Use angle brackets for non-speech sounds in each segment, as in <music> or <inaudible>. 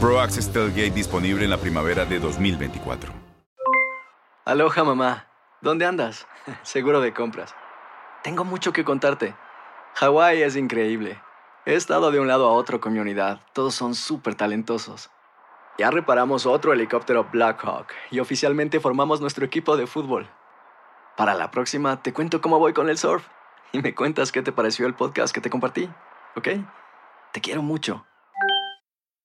Pro Access Tailgate disponible en la primavera de 2024. Aloha mamá, ¿dónde andas? <laughs> Seguro de compras. Tengo mucho que contarte. Hawái es increíble. He estado de un lado a otro con mi unidad. Todos son súper talentosos. Ya reparamos otro helicóptero Blackhawk y oficialmente formamos nuestro equipo de fútbol. Para la próxima te cuento cómo voy con el surf y me cuentas qué te pareció el podcast que te compartí, ¿ok? Te quiero mucho.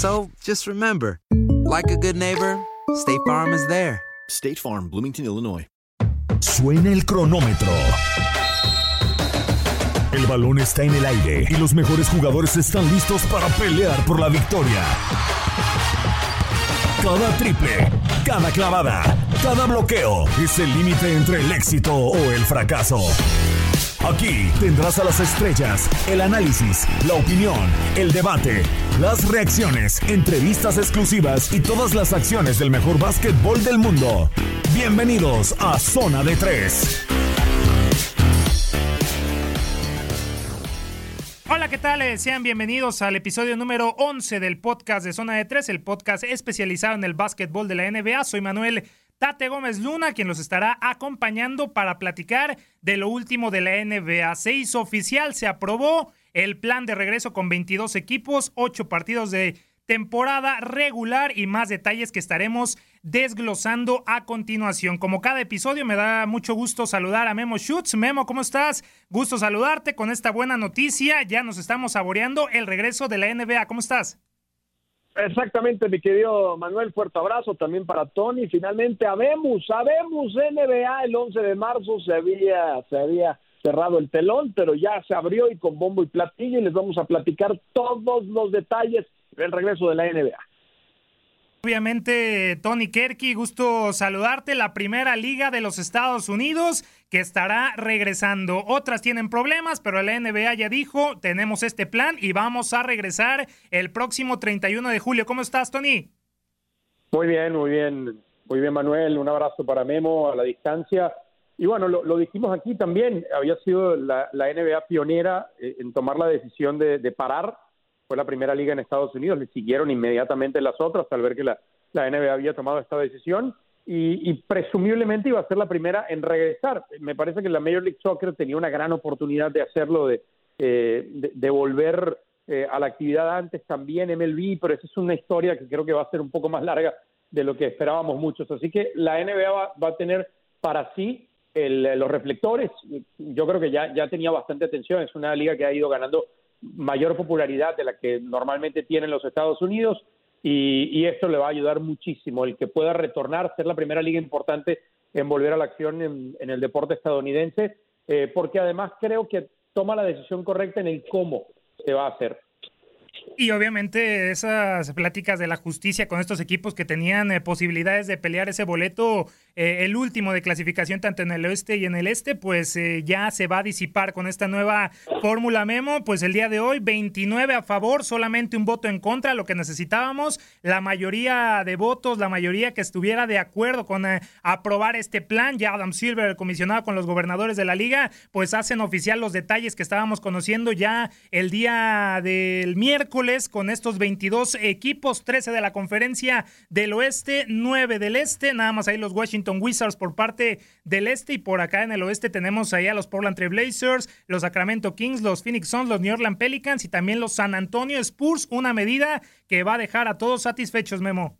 So just remember, like a good neighbor, State Farm is there. State Farm, Bloomington, Illinois. Suena el cronómetro. El balón está en el aire y los mejores jugadores están listos para pelear por la victoria. Cada triple, cada clavada, cada bloqueo es el límite entre el éxito o el fracaso. Aquí tendrás a las estrellas, el análisis, la opinión, el debate, las reacciones, entrevistas exclusivas y todas las acciones del mejor básquetbol del mundo. Bienvenidos a Zona de Tres. Hola, ¿qué tal? Eh, Sean bienvenidos al episodio número 11 del podcast de Zona de Tres, el podcast especializado en el básquetbol de la NBA. Soy Manuel Tate Gómez Luna, quien los estará acompañando para platicar de lo último de la NBA. Se hizo oficial, se aprobó el plan de regreso con 22 equipos, 8 partidos de temporada regular y más detalles que estaremos desglosando a continuación. Como cada episodio, me da mucho gusto saludar a Memo Schutz. Memo, ¿cómo estás? Gusto saludarte con esta buena noticia. Ya nos estamos saboreando el regreso de la NBA. ¿Cómo estás? Exactamente, mi querido Manuel, fuerte abrazo también para Tony. Finalmente, habemos, sabemos NBA el 11 de marzo se había, se había cerrado el telón, pero ya se abrió y con bombo y platillo y les vamos a platicar todos los detalles del regreso de la NBA. Obviamente, Tony Kerky, gusto saludarte. La primera liga de los Estados Unidos que estará regresando. Otras tienen problemas, pero la NBA ya dijo, tenemos este plan y vamos a regresar el próximo 31 de julio. ¿Cómo estás, Tony? Muy bien, muy bien. Muy bien, Manuel. Un abrazo para Memo a la distancia. Y bueno, lo, dijimos aquí también, había sido la, NBA pionera eh, en tomar la decisión de, de parar fue la primera liga en Estados Unidos, le siguieron inmediatamente las otras al ver que la, la NBA había tomado esta decisión y, y, presumiblemente iba a ser la primera en regresar. Me parece que la Major League Soccer tenía una gran oportunidad de hacerlo, de, eh, de, de, volver eh, a la actividad antes también MLB, pero esa es una historia que creo que va a ser un poco más larga de lo que esperábamos muchos. Así que la NBA va, va a tener para sí el, los reflectores. Yo creo que ya, ya tenía bastante atención, es una liga que ha ido ganando mayor popularidad de la que normalmente tienen los Estados Unidos y, y, esto le va a ayudar muchísimo. El que pueda retornar, ser la primera liga importante en volver a la acción en, el deporte estadounidense, eh, porque además creo que toma la decisión correcta en el cómo se va a hacer. Y obviamente esas pláticas de la justicia con estos equipos que tenían eh, posibilidades de pelear ese boleto, eh, el último de clasificación tanto en el oeste y en el este, pues eh, ya se va a disipar con esta nueva fórmula Memo. Pues el día de hoy 29 a favor, solamente un voto en contra, lo que necesitábamos. La mayoría de votos, la mayoría que estuviera de acuerdo con aprobar este plan. Ya Adam Silver, el comisionado con los gobernadores de la liga, pues hacen oficial los detalles que estábamos conociendo ya el día del miércoles con estos 22 equipos, 13 de la conferencia del oeste, 9 del este, nada más ahí los Washington Wizards por parte del este y por acá en el oeste tenemos ahí a los Portland Trail Blazers, los Sacramento Kings, los Phoenix Suns, los New Orleans Pelicans y también los San Antonio Spurs, una medida que va a dejar a todos satisfechos, Memo.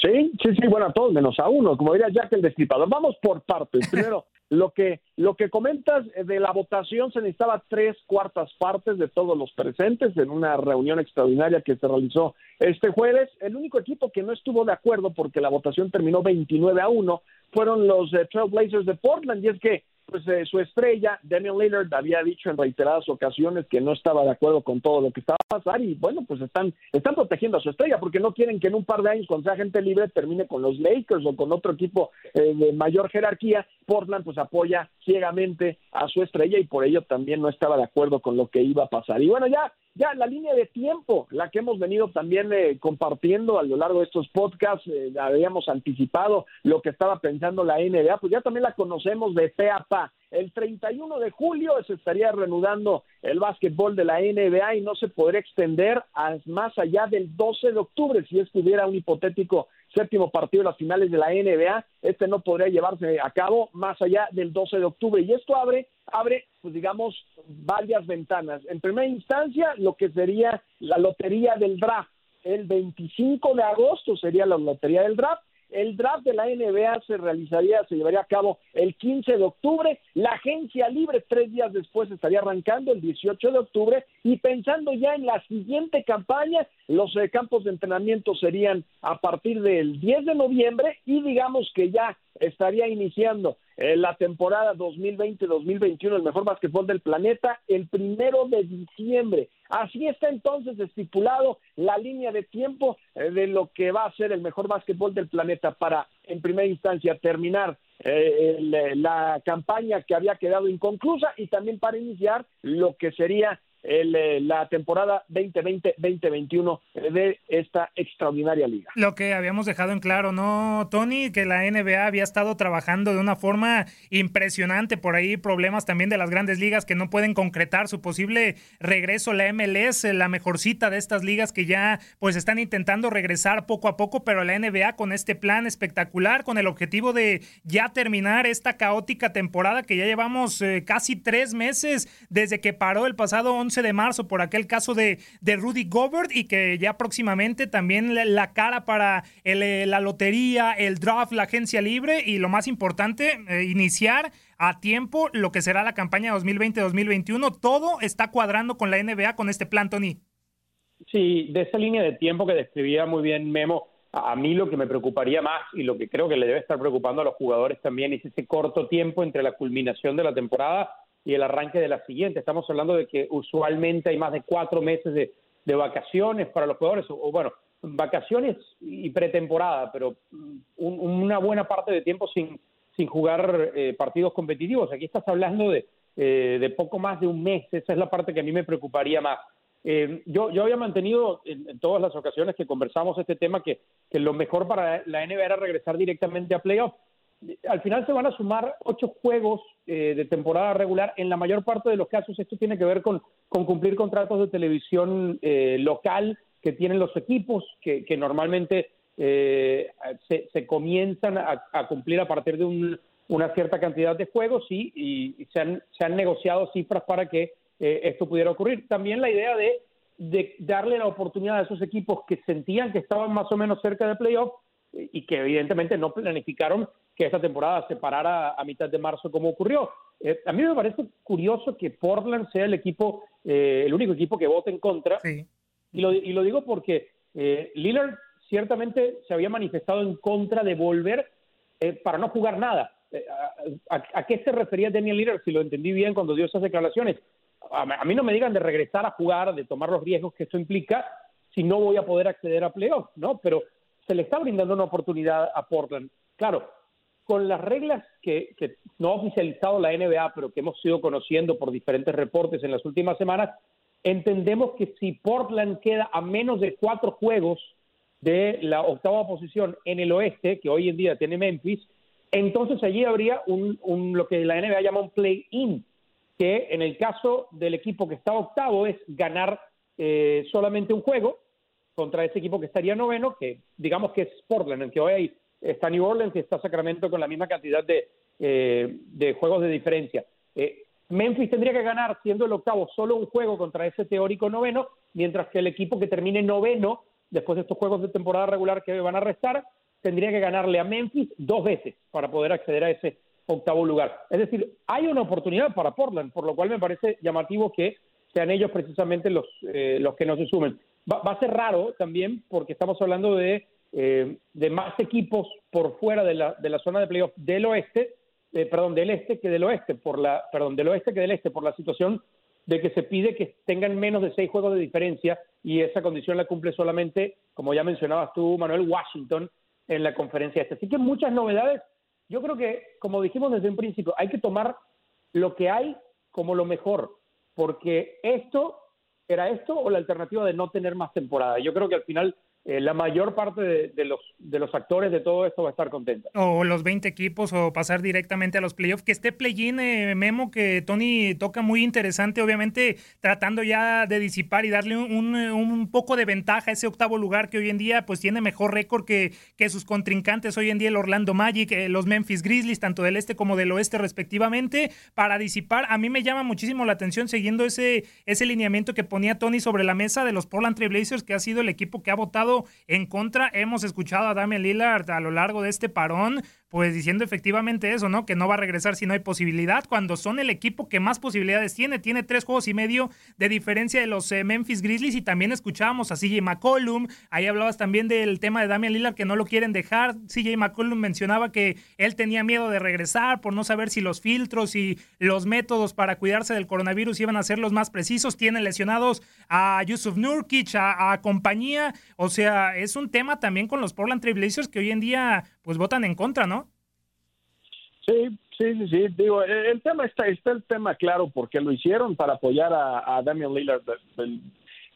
Sí, sí, sí, bueno, a todos menos a uno, como diría Jack el Destripador. Vamos por partes. Primero, <laughs> lo que, lo que comentas de la votación se necesitaba tres cuartas partes de todos los presentes en una reunión extraordinaria que se realizó este jueves. El único equipo que no estuvo de acuerdo porque la votación terminó 29 a 1 fueron los eh, Trailblazers de Portland y es que pues eh, su estrella, Daniel Lillard, había dicho en reiteradas ocasiones que no estaba de acuerdo con todo lo que estaba a pasar y bueno, pues están, están protegiendo a su estrella porque no quieren que en un par de años cuando sea gente libre termine con los Lakers o con otro equipo eh, de mayor jerarquía. Portland pues apoya ciegamente a su estrella y por ello también no estaba de acuerdo con lo que iba a pasar. Y bueno, ya ya la línea de tiempo, la que hemos venido también eh, compartiendo a lo largo de estos podcasts, eh, habíamos anticipado lo que estaba pensando la NBA, pues ya también la conocemos de pe a pa. El 31 de julio se estaría reanudando el básquetbol de la NBA y no se podría extender a más allá del 12 de octubre si estuviera un hipotético séptimo partido de las finales de la NBA. Este no podría llevarse a cabo más allá del 12 de octubre. Y esto abre, abre, pues digamos, varias ventanas. En primera instancia, lo que sería la lotería del draft. El 25 de agosto sería la lotería del draft el draft de la NBA se realizaría, se llevaría a cabo el 15 de octubre. La agencia libre tres días después estaría arrancando el 18 de octubre y pensando ya en la siguiente campaña, los eh, campos de entrenamiento serían a partir del 10 de noviembre y digamos que ya estaría iniciando eh, la temporada 2020-2021, el mejor básquetbol del planeta, el primero de diciembre. Así está entonces estipulado la línea de tiempo eh, de lo que va a ser el mejor básquetbol del planeta para, en primera instancia, terminar eh, la campaña que había quedado inconclusa y también para iniciar lo que sería el, eh, la temporada 2020-2021 de esta extraordinaria liga. Lo que habíamos dejado en claro, ¿no, Tony? Que la NBA había estado trabajando de una forma impresionante. Por ahí problemas también de las grandes ligas que no pueden concretar su posible regreso. La MLS, la mejorcita de estas ligas que ya pues están intentando regresar poco a poco, pero la NBA con este plan espectacular, con el objetivo de ya terminar esta caótica temporada que ya llevamos eh, casi tres meses desde que paró el pasado 11 de marzo por aquel caso de, de Rudy Gobert y que ya próximamente también la, cara para eh, la lotería, el draft, la agencia libre y lo más importante, eh, iniciar a tiempo lo que será la campaña 2020-2021. Todo está cuadrando con la NBA con este plan, Tony. Sí, de esa línea de tiempo que describía muy bien Memo, a mí lo que me preocuparía más y lo que creo que le debe estar preocupando a los jugadores también es ese corto tiempo entre la culminación de la temporada y el arranque de la siguiente. Estamos hablando de que usualmente hay más de cuatro meses de, vacaciones para los jugadores, o, bueno, vacaciones y pretemporada, pero una buena parte de tiempo sin, sin jugar eh, partidos competitivos. Aquí estás hablando de, eh, de poco más de un mes, esa es la parte que a mí me preocuparía más. Eh, yo, yo había mantenido en, todas las ocasiones que conversamos este tema que, que lo mejor para la NBA era regresar directamente a playoff al final se van a sumar ocho juegos eh, de temporada regular. En la mayor parte de los casos esto tiene que ver con, cumplir contratos de televisión eh, local que tienen los equipos, que, normalmente eh, se, comienzan a, cumplir a partir de una cierta cantidad de juegos y, se, han, se, han, negociado cifras para que esto pudiera ocurrir. También la idea de, de darle la oportunidad a esos equipos que sentían que estaban más o menos cerca de playoff y que evidentemente no planificaron que esta temporada se parara a mitad de marzo como ocurrió. Eh, a mí me parece curioso que Portland sea el equipo, eh, el único equipo que vote en contra. Y, lo, y, lo, digo porque eh, Lillard ciertamente se había manifestado en contra de volver para no jugar nada. A, a, qué se refería Daniel Lillard, si lo entendí bien cuando dio esas declaraciones? a mí no me digan de regresar a jugar, de tomar los riesgos que eso implica, si no voy a poder acceder a playoffs, ¿no? Pero se le está brindando una oportunidad a Portland. Claro, con las reglas que, no ha oficializado la NBA, pero que hemos ido conociendo por diferentes reportes en las últimas semanas, entendemos que si Portland queda a menos de cuatro juegos de la octava posición en el oeste, que hoy en día tiene Memphis, entonces allí habría lo que la NBA llama un play-in, que en el caso del equipo que está octavo es ganar eh, solamente un juego contra ese equipo que estaría noveno, que digamos que es Portland, en que hoy está New Orleans y está Sacramento con la misma cantidad de, eh, de juegos de diferencia. Eh, Memphis tendría que ganar, siendo el octavo, solo un juego contra ese teórico noveno, mientras que el equipo que termine noveno, después de estos juegos de temporada regular que van a restar, tendría que ganarle a Memphis dos veces para poder acceder a ese octavo lugar. Es decir, hay una oportunidad para Portland, por lo cual me parece llamativo que sean ellos precisamente los, eh, los que no se sumen. Va, a ser raro también porque estamos hablando de, eh, de más equipos por fuera de la, de la zona de playoff del oeste, eh, perdón, del este que del oeste, por la, perdón, del oeste que del este, por la situación de que se pide que tengan menos de seis juegos de diferencia y esa condición la cumple solamente, como ya mencionabas tú, Manuel Washington, en la conferencia este. Así que muchas novedades. Yo creo que, como dijimos desde un principio, hay que tomar lo que hay como lo mejor porque esto era esto o la alternativa de no tener más temporada. Yo creo que al final eh, la mayor parte de, los, de los actores de todo esto va a estar contenta. O los 20 equipos o pasar directamente a los playoffs. Que esté play-in, eh, Memo, que Tony toca muy interesante, obviamente tratando ya de disipar y darle un, un, poco de ventaja a ese octavo lugar que hoy en día pues tiene mejor récord que, que sus contrincantes hoy en día el Orlando Magic, eh, los Memphis Grizzlies, tanto del este como del oeste respectivamente, para disipar. A mí me llama muchísimo la atención siguiendo ese, ese lineamiento que ponía Tony sobre la mesa de los Portland Trail Blazers, que ha sido el equipo que ha votado en contra. Hemos escuchado a Damian Lillard a lo largo de este parón pues diciendo efectivamente eso, ¿no? Que no va a regresar si no hay posibilidad, cuando son el equipo que más posibilidades tiene. Tiene tres juegos y medio de diferencia de los eh, Memphis Grizzlies y también escuchábamos a CJ McCollum. Ahí hablabas también del tema de Damian Lillard que no lo quieren dejar. CJ McCollum mencionaba que él tenía miedo de regresar por no saber si los filtros y los métodos para cuidarse del coronavirus iban a ser los más precisos. Tiene lesionados a Yusuf Nurkic, a, a compañía. O sea, es un tema también con los Portland Trailblazers que hoy en día pues votan en contra, ¿no? Sí, sí, sí, sí. Digo, el tema está, está el tema claro porque lo hicieron para apoyar a, Damian Lillard,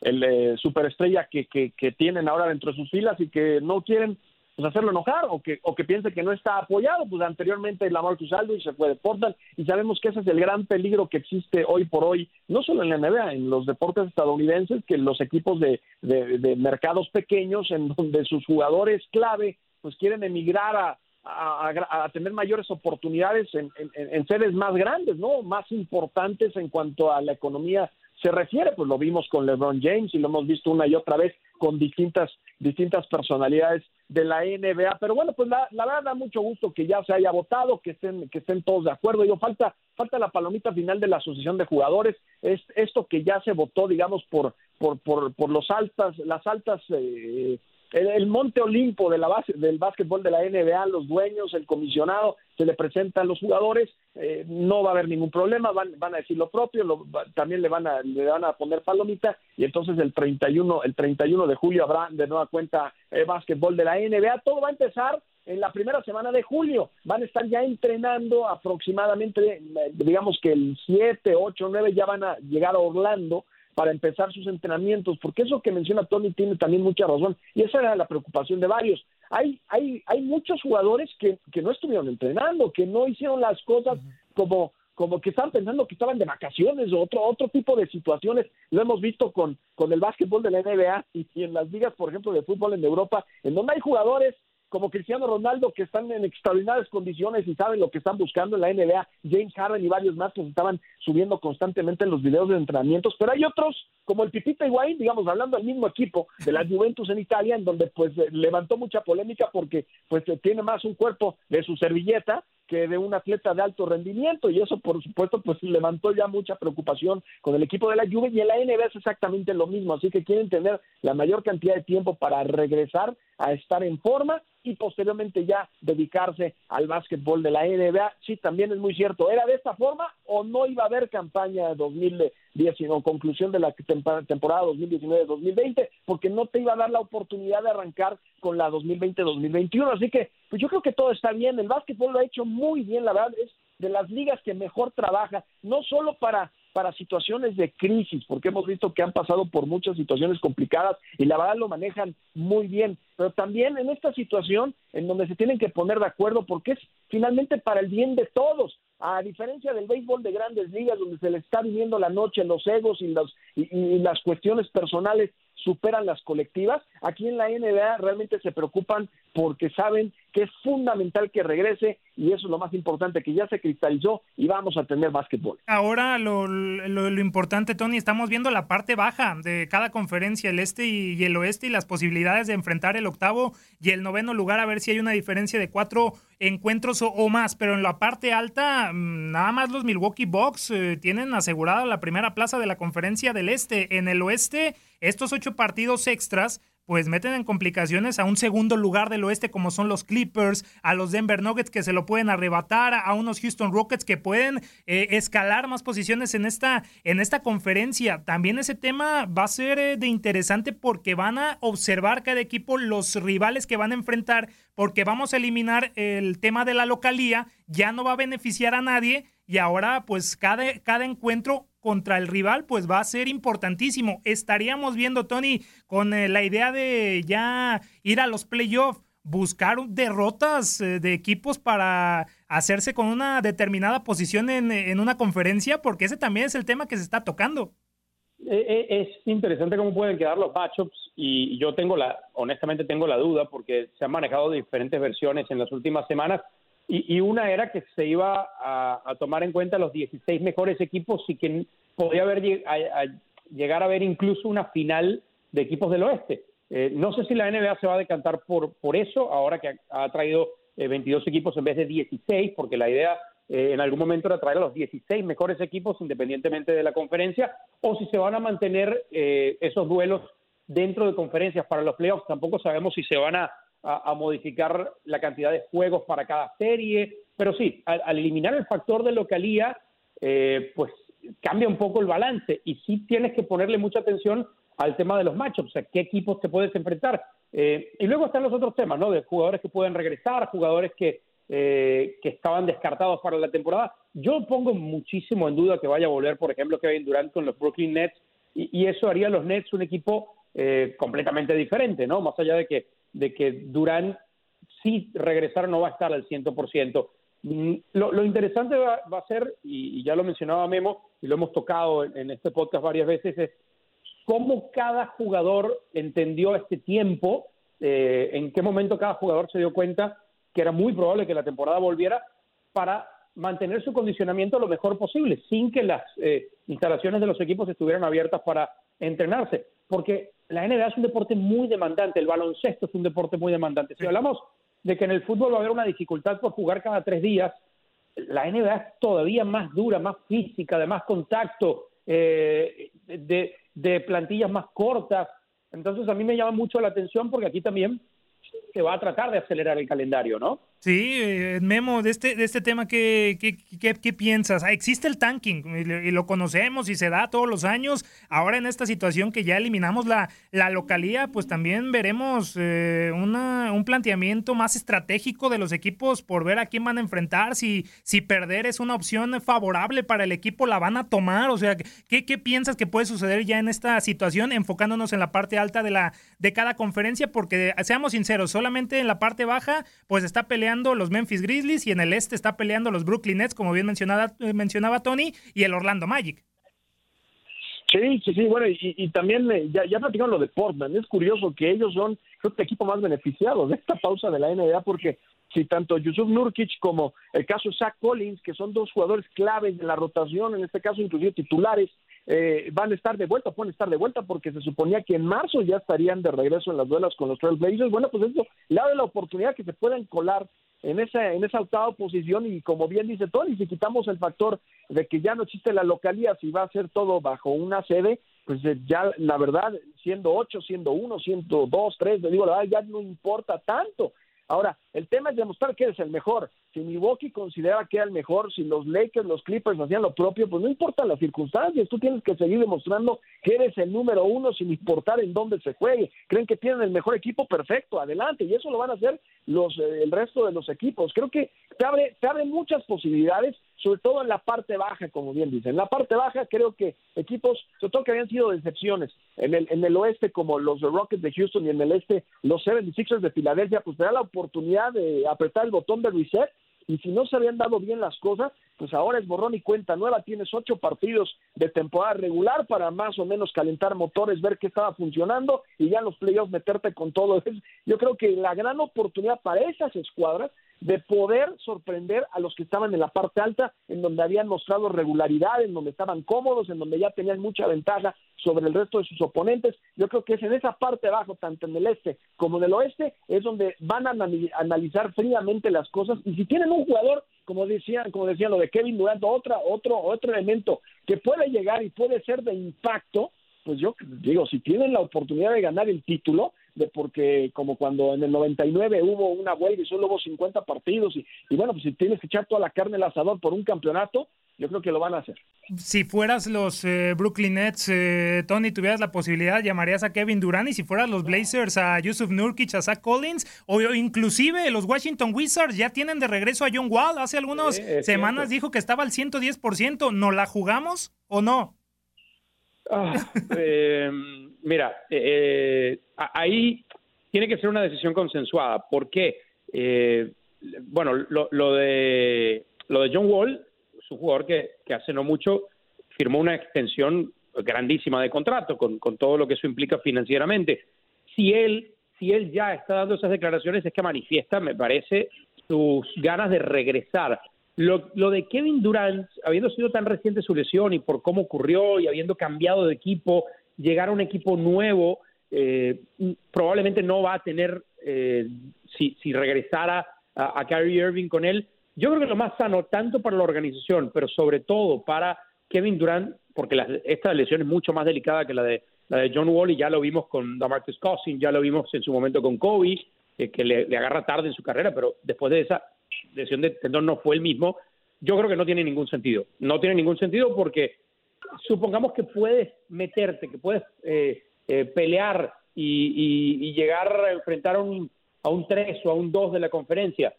el, eh, superestrella que, que, que, tienen ahora dentro de sus filas y que no quieren pues, hacerlo enojar o que o que piense que no está apoyado. Pues anteriormente la Marcus y se fue de Portland y sabemos que ese es el gran peligro que existe hoy por hoy, no solo en la NBA, en los deportes estadounidenses, que los equipos de, de mercados pequeños en donde sus jugadores clave pues quieren emigrar a, a, tener mayores oportunidades en, en, sedes más grandes, ¿no? Más importantes en cuanto a la economía se refiere, pues lo vimos con LeBron James y lo hemos visto una y otra vez con distintas, distintas personalidades de la NBA. Pero bueno, pues la, la verdad da mucho gusto que ya se haya votado, que estén, que estén todos de acuerdo. Yo falta, falta la palomita final de la Asociación de Jugadores, es esto que ya se votó, digamos, por, por, por, por los altas, las altas eh, el, Monte Olimpo de la base, del básquetbol de la NBA, los dueños, el comisionado, se le presentan los jugadores, eh, no va a haber ningún problema, van, van a decir lo propio, también le van a le van a poner palomita y entonces el 31 el 31 de julio habrá de nueva cuenta eh, básquetbol de la NBA, todo va a empezar en la primera semana de julio. Van a estar ya entrenando aproximadamente, digamos que el 7, 8, 9 ya van a llegar a Orlando para empezar sus entrenamientos, porque eso que menciona Tony tiene también mucha razón, y esa era la preocupación de varios. Hay, hay, hay muchos jugadores que, que no estuvieron entrenando, que no hicieron las cosas como, como que estaban pensando que estaban de vacaciones o otro, otro tipo de situaciones. Lo hemos visto con, con el básquetbol de la NBA y, y en las ligas, por ejemplo, de fútbol en Europa, en donde hay jugadores como Cristiano Ronaldo, que están en extraordinarias condiciones y saben lo que están buscando en la NBA, James Harden y varios más que se estaban subiendo constantemente en los videos de entrenamientos, pero hay otros, como el Pipita Higuaín, digamos, hablando del mismo equipo de la Juventus en Italia, en donde pues eh, levantó mucha polémica porque pues eh, tiene más un cuerpo de su servilleta que de un atleta de alto rendimiento y eso por supuesto pues levantó ya mucha preocupación con el equipo de la Juve y en la NBA es exactamente lo mismo, así que quieren tener la mayor cantidad de tiempo para regresar a estar en forma y posteriormente ya dedicarse al básquetbol de la NBA. Sí, también es muy cierto. ¿Era de esta forma o no iba a haber campaña de 2019 o conclusión de la temporada 2019-2020? Porque no te iba a dar la oportunidad de arrancar con la 2020-2021. Así que, pues yo creo que todo está bien. El básquetbol lo ha hecho muy bien, la verdad. Es de las ligas que mejor trabaja, no solo para para situaciones de crisis, porque hemos visto que han pasado por muchas situaciones complicadas y la verdad lo manejan muy bien, pero también en esta situación en donde se tienen que poner de acuerdo porque es finalmente para el bien de todos, a diferencia del béisbol de grandes ligas donde se le está viviendo la noche los egos y, los, y las cuestiones personales superan las colectivas, aquí en la NBA realmente se preocupan porque saben que es fundamental que regrese y eso es lo más importante, que ya se cristalizó y vamos a tener básquetbol. Ahora lo, lo, importante, Tony, estamos viendo la parte baja de cada conferencia, el este y, el oeste y las posibilidades de enfrentar el octavo y el noveno lugar, a ver si hay una diferencia de cuatro encuentros o, más, pero en la parte alta, mm, nada más los Milwaukee Bucks eh, tienen asegurada la primera plaza de la conferencia del este. En el oeste, estos ocho partidos extras pues meten en complicaciones a un segundo lugar del oeste como son los Clippers, a los Denver Nuggets que se lo pueden arrebatar, a unos Houston Rockets que pueden eh, escalar más posiciones en esta, en esta conferencia. También ese tema va a ser eh, de interesante porque van a observar cada equipo los rivales que van a enfrentar porque vamos a eliminar el tema de la localía, ya no va a beneficiar a nadie y ahora pues cada, cada encuentro contra el rival, pues va a ser importantísimo. Estaríamos viendo, Tony, con eh, la idea de ya ir a los playoffs, buscar derrotas eh, de equipos para hacerse con una determinada posición en, una conferencia, porque ese también es el tema que se está tocando. Eh, es interesante cómo pueden quedar los matchups y yo tengo la, honestamente tengo la duda porque se han manejado diferentes versiones en las últimas semanas y, una era que se iba a, tomar en cuenta los 16 mejores equipos y que podía haber llegar a ver incluso una final de equipos del oeste. Eh, no sé si la NBA se va a decantar por, por eso, ahora que ha, traído 22 eh, equipos en vez de 16, porque la idea eh, en algún momento era traer a los 16 mejores equipos independientemente de la conferencia, o si se van a mantener esos duelos dentro de conferencias para los playoffs. Tampoco sabemos si se van a a, modificar la cantidad de juegos para cada serie, pero sí, al, eliminar el factor de localía, eh, pues cambia un poco el balance y sí tienes que ponerle mucha atención al tema de los matchups, o sea, qué equipos te puedes enfrentar. Eh, y luego están los otros temas, ¿no? De jugadores que pueden regresar, jugadores que, eh, que estaban descartados para la temporada. Yo pongo muchísimo en duda que vaya a volver, por ejemplo, Kevin Durant con los Brooklyn Nets, y, y eso haría a los Nets un equipo completamente diferente, ¿no? Más allá de que de que Durán, si regresar, no va a estar al 100%. Mm, lo, lo interesante va, a ser, y, ya lo mencionaba Memo, y lo hemos tocado en, este podcast varias veces, es cómo cada jugador entendió este tiempo, eh, en qué momento cada jugador se dio cuenta que era muy probable que la temporada volviera para mantener su condicionamiento lo mejor posible, sin que las eh, instalaciones de los equipos estuvieran abiertas para entrenarse. Porque la NBA es un deporte muy demandante, el baloncesto es un deporte muy demandante. Si hablamos de que en el fútbol va a haber una dificultad por jugar cada tres días, la NBA es todavía más dura, más física, de más contacto, eh, de, de plantillas más cortas. Entonces a mí me llama mucho la atención porque aquí también se va a tratar de acelerar el calendario, ¿no? Sí, eh, Memo, de este, de este tema, ¿qué, qué, qué, piensas? Ah, existe el tanking y, lo conocemos y se da todos los años. Ahora en esta situación que ya eliminamos la, la localía, pues también veremos eh, una, un planteamiento más estratégico de los equipos por ver a quién van a enfrentar. Si, si perder es una opción favorable para el equipo, la van a tomar. O sea, ¿qué, qué piensas que puede suceder ya en esta situación, enfocándonos en la parte alta de, la, de cada conferencia? Porque seamos sinceros, solamente en la parte baja, pues está peleando los Memphis Grizzlies y en el este está peleando los Brooklyn Nets, como bien mencionaba, eh, mencionaba Tony, y el Orlando Magic. Sí, sí, sí, bueno, y, también eh, ya, ya platicaron lo de Portland. Es curioso que ellos son, el equipo más beneficiado de esta pausa de la NBA porque si tanto Yusuf Nurkic como el caso Zach Collins, que son dos jugadores claves de la rotación, en este caso inclusive titulares, eh, van a estar de vuelta, pueden estar de vuelta porque se suponía que en marzo ya estarían de regreso en las duelas con los Trailblazers. Bueno, pues eso le da la oportunidad que se puedan colar en esa, en esa octava posición y como bien dice Tony, si quitamos el factor de que ya no existe la localía, si va a ser todo bajo una sede, pues eh, ya la verdad, siendo ocho, siendo uno, siendo dos, tres, le digo la verdad, ya no importa tanto. Ahora, el tema es demostrar que eres el mejor. Si Milwaukee considera que era el mejor, si los Lakers, los Clippers hacían lo propio, pues no importa las circunstancias, tú tienes que seguir demostrando que eres el número uno sin importar en dónde se juegue. Creen que tienen el mejor equipo perfecto, adelante, y eso lo van a hacer los eh, el resto de los equipos. Creo que te abre, te abre muchas posibilidades, sobre todo en la parte baja, como bien dicen. En la parte baja creo que equipos, sobre todo que habían sido decepciones, en el, en el oeste como los Rockets de Houston y en el este los 76ers de Filadelfia, pues te da la oportunidad de apretar el botón de reset y si no se habían dado bien las cosas, pues ahora es borrón y cuenta nueva, tienes ocho partidos de temporada regular para más o menos calentar motores, ver qué estaba funcionando y ya en los playoffs meterte con todo. <laughs> Yo creo que la gran oportunidad para esas escuadras de poder sorprender a los que estaban en la parte alta, en donde habían mostrado regularidad, en donde estaban cómodos, en donde ya tenían mucha ventaja sobre el resto de sus oponentes. Yo creo que es en esa parte abajo, tanto en el este como en el oeste, es donde van a analizar fríamente las cosas. Y si tienen un jugador, como decían, como decían lo de Kevin Durant, otra, otro, otro elemento que puede llegar y puede ser de impacto, pues yo digo, si tienen la oportunidad de ganar el título, de porque como cuando en el 99 hubo una huelga y solo hubo 50 partidos y, y bueno, pues si tienes que echar toda la carne al asador por un campeonato, yo creo que lo van a hacer. Si fueras los eh, Brooklyn Nets, eh, Tony, tuvieras la posibilidad, llamarías a Kevin Durant y si fueras los Blazers a Yusuf Nurkic, a Zach Collins o inclusive los Washington Wizards ya tienen de regreso a John Wall. Hace algunas semanas dijo que estaba al 110%. ¿No la jugamos o no? Ah, <laughs> eh, mira, eh, ahí tiene que ser una decisión consensuada. ¿Por qué? Eh, bueno, lo, de, lo de John Wall es un jugador que, hace no mucho firmó una extensión grandísima de contrato con, con todo lo que eso implica financieramente. Si él, si él ya está dando esas declaraciones es que manifiesta, me parece, sus ganas de regresar lo, lo, de Kevin Durant, habiendo sido tan reciente su lesión y por cómo ocurrió y habiendo cambiado de equipo, llegar a un equipo nuevo, eh, probablemente no va a tener, eh, si, si, regresara a, a, Kyrie Irving con él, yo creo que lo más sano, tanto para la organización, pero sobre todo para Kevin Durant, porque la, esta lesión es mucho más delicada que la de, la de John Wall y ya lo vimos con Damarcus Cousins, ya lo vimos en su momento con Kobe, eh, que le, le agarra tarde en su carrera, pero después de esa lesión de tendón no fue el mismo, yo creo que no tiene ningún sentido. No tiene ningún sentido porque supongamos que puedes meterte, que puedes eh, eh, pelear y, llegar a enfrentar a un, a un 3 o a un 2 de la conferencia.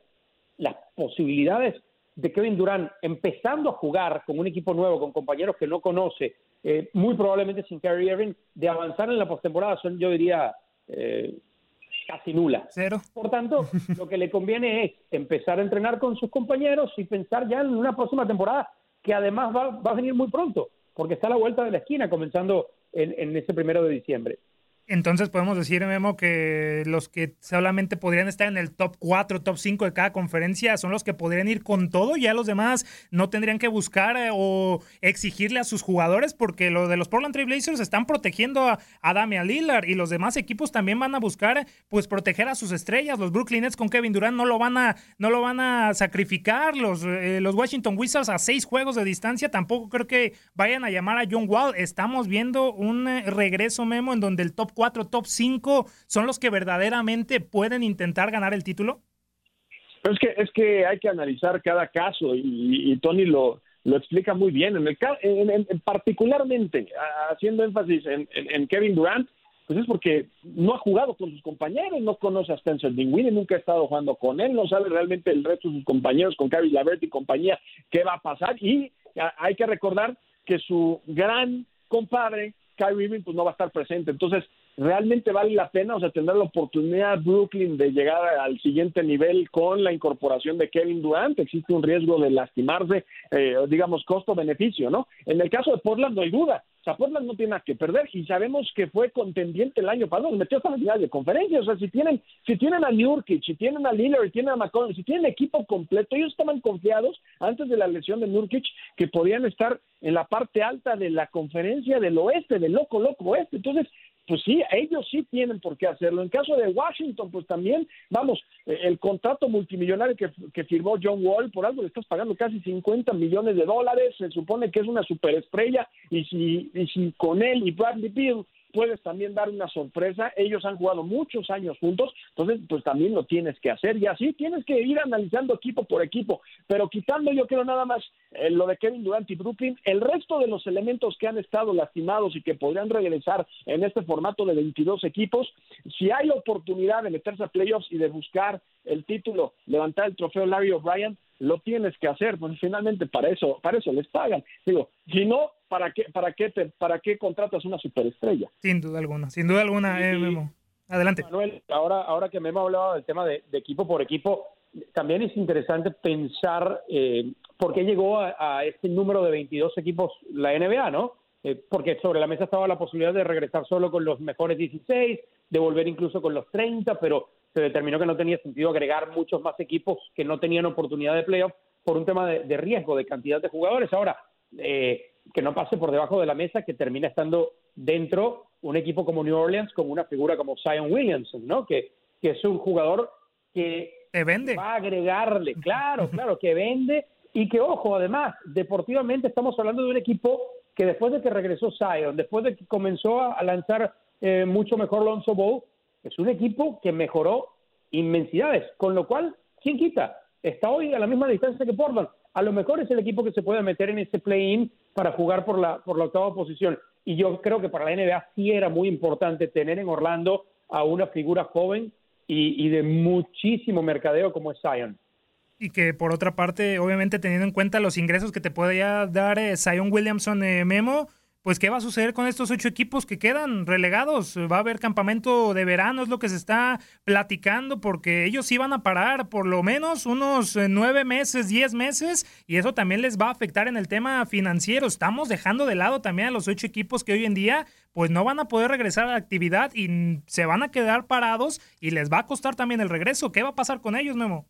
Las posibilidades de Kevin Durant empezando a jugar con un equipo nuevo, con compañeros que no conoce, eh, muy probablemente sin Kyrie Irving, de avanzar en la postemporada son, yo diría, casi nula. Cero. Por tanto, <laughs> lo que le conviene es empezar a entrenar con sus compañeros y pensar ya en una próxima temporada que además va, va a venir muy pronto, porque está a la vuelta de la esquina, comenzando en, en ese primero de diciembre. Entonces podemos decir, Memo, que los que solamente podrían estar en el top 4, top 5 de cada conferencia son los que podrían ir con todo, ya los demás no tendrían que buscar eh, o exigirle a sus jugadores, porque lo de los Portland Trail Blazers están protegiendo a, Damian Lillard y los demás equipos también van a buscar pues proteger a sus estrellas. Los Brooklyn Nets con Kevin Durant no lo van a, no lo van a sacrificar, los, eh, los Washington Wizards a seis juegos de distancia tampoco creo que vayan a llamar a John Wall. Estamos viendo un eh, regreso, Memo, en donde el top cuatro, top 5 son los que verdaderamente pueden intentar ganar el título? Es que, es que hay que analizar cada caso y, Tony lo, lo explica muy bien. En, el, en, particularmente, haciendo énfasis en, Kevin Durant, pues es porque no ha jugado con sus compañeros, no conoce a Spencer Dinwiddie, nunca ha estado jugando con él, no sabe realmente el resto de sus compañeros, con Kevin Lavert y compañía, qué va a pasar. Y hay que recordar que su gran compadre, Kyrie Irving, pues no va a estar presente. Entonces, realmente vale la pena, o sea, tener la oportunidad Brooklyn de llegar al siguiente nivel con la incorporación de Kevin Durant, existe un riesgo de lastimarse, eh, digamos, costo-beneficio, ¿no? En el caso de Portland no hay duda, sea, Portland no tiene nada que perder y sabemos que fue contendiente el año pasado, metió hasta la final de conferencia, o sea, si tienen, si tienen a Nurkic, si tienen a Lillard, si tienen a McCollum, si tienen equipo completo, ellos estaban confiados antes de la lesión de Nurkic que podían estar en la parte alta de la conferencia del oeste, del loco, loco oeste, entonces pues sí, ellos sí tienen por qué hacerlo. En caso de Washington, pues también, vamos, eh, el contrato multimillonario que, firmó John Wall, por algo le estás pagando casi 50 millones de dólares, se supone que es una superestrella, y si, y si con él y Bradley Beal puedes también dar una sorpresa. Ellos han jugado muchos años juntos, entonces pues también lo tienes que hacer y así tienes que ir analizando equipo por equipo. Pero quitando yo creo nada más eh, lo de Kevin Durant y Brooklyn, el resto de los elementos que han estado lastimados y que podrían regresar en este formato de 22 equipos, si hay oportunidad de meterse a playoffs y de buscar el título, levantar el trofeo Larry O'Brien, lo tienes que hacer, pues finalmente para eso, para eso les pagan. Digo, si no, ¿para qué, para qué te, para qué contratas una superestrella? Sin duda alguna, sin duda alguna, eh, Memo. Adelante. Manuel, ahora, ahora que Memo ha hablado del tema de, equipo por equipo, también es interesante pensar eh, por qué llegó a, este número de 22 equipos la NBA, ¿no? Eh, porque sobre la mesa estaba la posibilidad de regresar solo con los mejores 16, de volver incluso con los 30, pero se determinó que no tenía sentido agregar muchos más equipos que no tenían oportunidad de playoff por un tema de, riesgo de cantidad de jugadores. Ahora, eh, que no pase por debajo de la mesa, que termina estando dentro un equipo como New Orleans con una figura como Zion Williamson, ¿no? Que, que es un jugador que vende. va a agregarle, claro, claro, que vende y que, ojo, además, deportivamente estamos hablando de un equipo que después de que regresó Zion, después de que comenzó a, lanzar eh, mucho mejor Lonzo Ball, es un equipo que mejoró inmensidades, con lo cual, ¿quién quita? Está hoy a la misma distancia que Portland. A lo mejor es el equipo que se puede meter en ese play-in para jugar por la, por la octava posición. Y yo creo que para la NBA sí era muy importante tener en Orlando a una figura joven y, de muchísimo mercadeo como es Zion. Y que por otra parte, obviamente teniendo en cuenta los ingresos que te puede dar eh, Zion Williamson eh, Memo, pues ¿qué va a suceder con estos ocho equipos que quedan relegados? Va a haber campamento de verano, es lo que se está platicando, porque ellos van a parar por lo menos unos eh, nueve meses, diez meses, y eso también les va a afectar en el tema financiero. Estamos dejando de lado también a los ocho equipos que hoy en día pues no van a poder regresar a la actividad y se van a quedar parados y les va a costar también el regreso. ¿Qué va a pasar con ellos, Memo?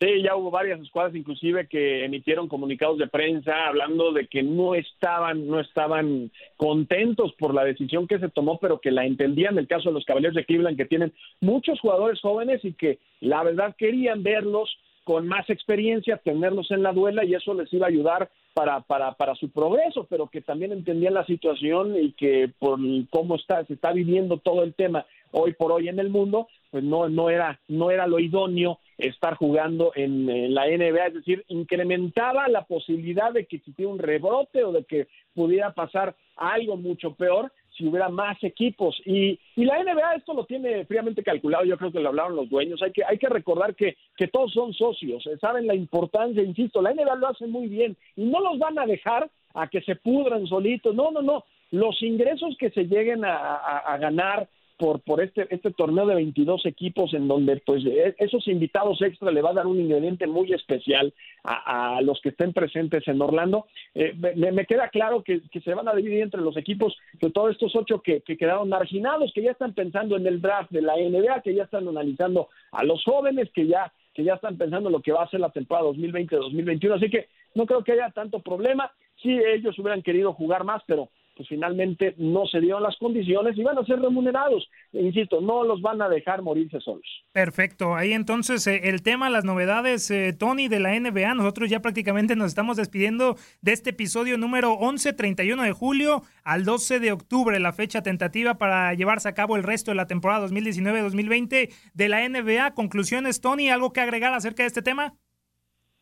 Sí, ya hubo varias escuadras inclusive que emitieron comunicados de prensa hablando de que no estaban, no estaban contentos por la decisión que se tomó, pero que la entendían. El caso de los Caballeros de Cleveland que tienen muchos jugadores jóvenes y que la verdad querían verlos con más experiencia, tenerlos en la duela y eso les iba a ayudar para, para, para su progreso, pero que también entendían la situación y que por cómo está, se está viviendo todo el tema hoy por hoy en el mundo, pues no, no, era, no era lo idóneo estar jugando en, la NBA, es decir, incrementaba la posibilidad de que existiera un rebrote o de que pudiera pasar algo mucho peor si hubiera más equipos. Y, y la NBA esto lo tiene fríamente calculado, yo creo que lo hablaron los dueños, hay que, hay que recordar que, que todos son socios, eh, saben la importancia, insisto, la NBA lo hace muy bien y no los van a dejar a que se pudran solitos, no, no, no, los ingresos que se lleguen a ganar por, por este, este torneo de 22 equipos en donde pues e, esos invitados extra le va a dar un ingrediente muy especial a, los que estén presentes en Orlando. Eh, me, queda claro que, se van a dividir entre los equipos de todos estos ocho que, que, quedaron marginados, que ya están pensando en el draft de la NBA, que ya están analizando a los jóvenes, que ya que ya están pensando en lo que va a ser la temporada 2020-2021, así que no creo que haya tanto problema. Sí, ellos hubieran querido jugar más, pero finalmente no se dieron las condiciones y van a ser remunerados. Insisto, no los van a dejar morirse solos. Perfecto. Ahí entonces eh, el tema, las novedades, eh, Tony, de la NBA. Nosotros ya prácticamente nos estamos despidiendo de este episodio número 11, 31 de julio al 12 de octubre, la fecha tentativa para llevarse a cabo el resto de la temporada 2019-2020 de la NBA. Conclusiones, Tony, ¿algo que agregar acerca de este tema?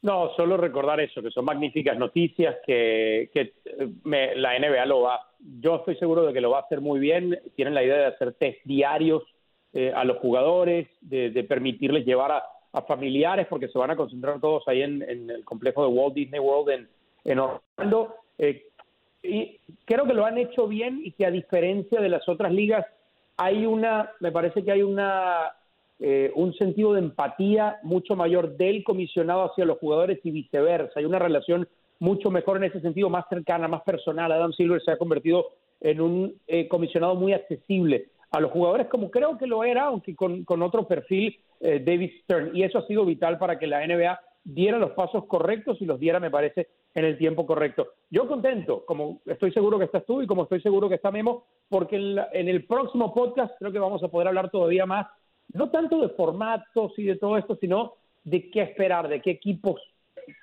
No, solo recordar eso, que son magníficas noticias, que, que eh, la NBA lo va, yo estoy seguro de que lo va a hacer muy bien, tienen la idea de hacer test diarios eh, a los jugadores, de, permitirles llevar a, familiares, porque se van a concentrar todos ahí en, el complejo de Walt Disney World en, Orlando. Eh, y creo que lo han hecho bien y que a diferencia de las otras ligas, hay una, me parece que hay una eh, un sentido de empatía mucho mayor del comisionado hacia los jugadores y viceversa. Hay una relación mucho mejor en ese sentido, más cercana, más personal. Adam Silver se ha convertido en un eh, comisionado muy accesible a los jugadores, como creo que lo era, aunque con, otro perfil, eh, David Stern. Y eso ha sido vital para que la NBA diera los pasos correctos y los diera, me parece, en el tiempo correcto. Yo contento, como estoy seguro que estás tú y como estoy seguro que está Memo, porque en el próximo podcast creo que vamos a poder hablar todavía más no tanto de formatos y de todo esto, sino de qué esperar, de qué equipos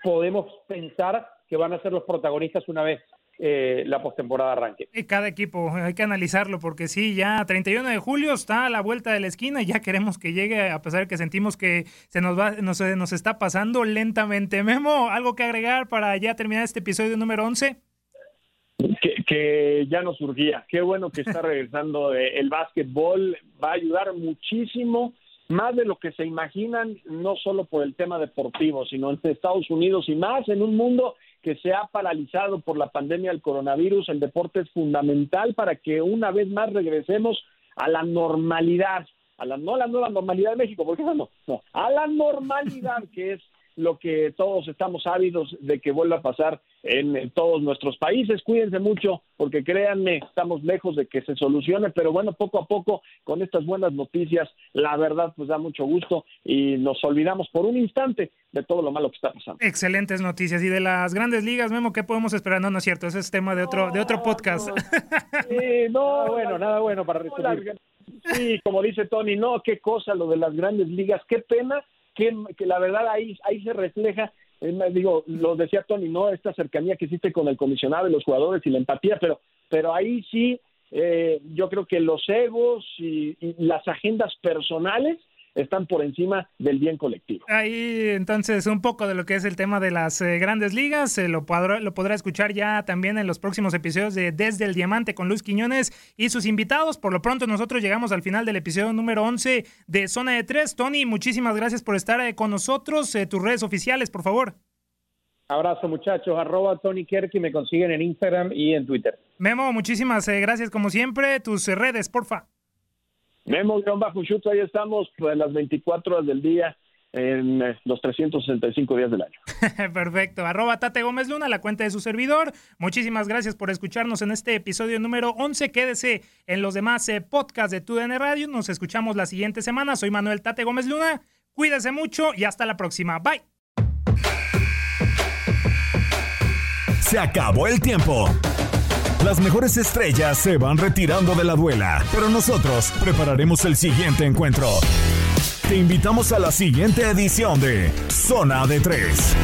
podemos pensar que van a ser los protagonistas una vez eh, la postemporada arranque. Cada equipo, hay que analizarlo porque sí, ya 31 de julio está a la vuelta de la esquina y ya queremos que llegue a pesar de que sentimos que se nos va nos, nos está pasando lentamente. Memo, ¿algo que agregar para ya terminar este episodio número 11? Que, que, ya nos surgía. Qué bueno que está <laughs> regresando el básquetbol. Va a ayudar muchísimo, más de lo que se imaginan, no solo por el tema deportivo, sino en Estados Unidos y más en un mundo que se ha paralizado por la pandemia del coronavirus. El deporte es fundamental para que una vez más regresemos a la normalidad, a la, no a la nueva normalidad de México, porque no, no, a la normalidad que es lo que todos estamos ávidos de que vuelva a pasar en, todos nuestros países. Cuídense mucho, porque créanme, estamos lejos de que se solucione, pero bueno, poco a poco, con estas buenas noticias, la verdad, pues da mucho gusto y nos olvidamos por un instante de todo lo malo que está pasando. Excelentes noticias. Y de las grandes ligas, Memo, ¿qué podemos esperar? No, no es cierto, ese es tema de otro, de otro podcast. <laughs> No, nada bueno, nada bueno para resumir. Sí, como dice Tony, no, qué cosa lo de las grandes ligas, qué pena que, la verdad ahí, ahí se refleja digo, lo decía Tony, ¿no? Esta cercanía que existe con el comisionado y los jugadores y la empatía, pero, pero ahí sí, eh, yo creo que los egos y, las agendas personales están por encima del bien colectivo. Ahí entonces un poco de lo que es el tema de las eh, grandes ligas, eh, lo, podrá, lo podrá escuchar ya también en los próximos episodios de Desde el Diamante con Luis Quiñones y sus invitados. Por lo pronto nosotros llegamos al final del episodio número 11 de Zona de Tres. Tony, muchísimas gracias por estar eh, con nosotros. tus redes oficiales, por favor. Abrazo muchachos, arroba Tony Kerky, me consiguen en Instagram y en Twitter. Memo, muchísimas gracias como siempre. Tus redes, porfa. Memo-Bajo ahí estamos pues, las 24 horas del día en eh, los 365 días del año. <laughs> Perfecto. Arroba Tate Gómez Luna, la cuenta de su servidor. Muchísimas gracias por escucharnos en este episodio número 11. Quédese en los demás eh, podcasts de TUDN Radio. Nos escuchamos la siguiente semana. Soy Manuel Tate Gómez Luna. Cuídese mucho y hasta la próxima. Bye. Se acabó el tiempo. Las mejores estrellas se van retirando de la duela, pero nosotros prepararemos el siguiente encuentro. Te invitamos a la siguiente edición de Zona de Tres.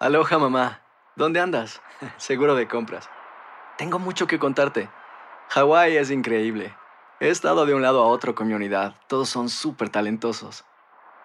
Aloha mamá, ¿dónde andas? <laughs> Seguro de compras. Tengo mucho que contarte. Hawái es increíble. He estado de un lado a otro con mi unidad. Todos son súper talentosos.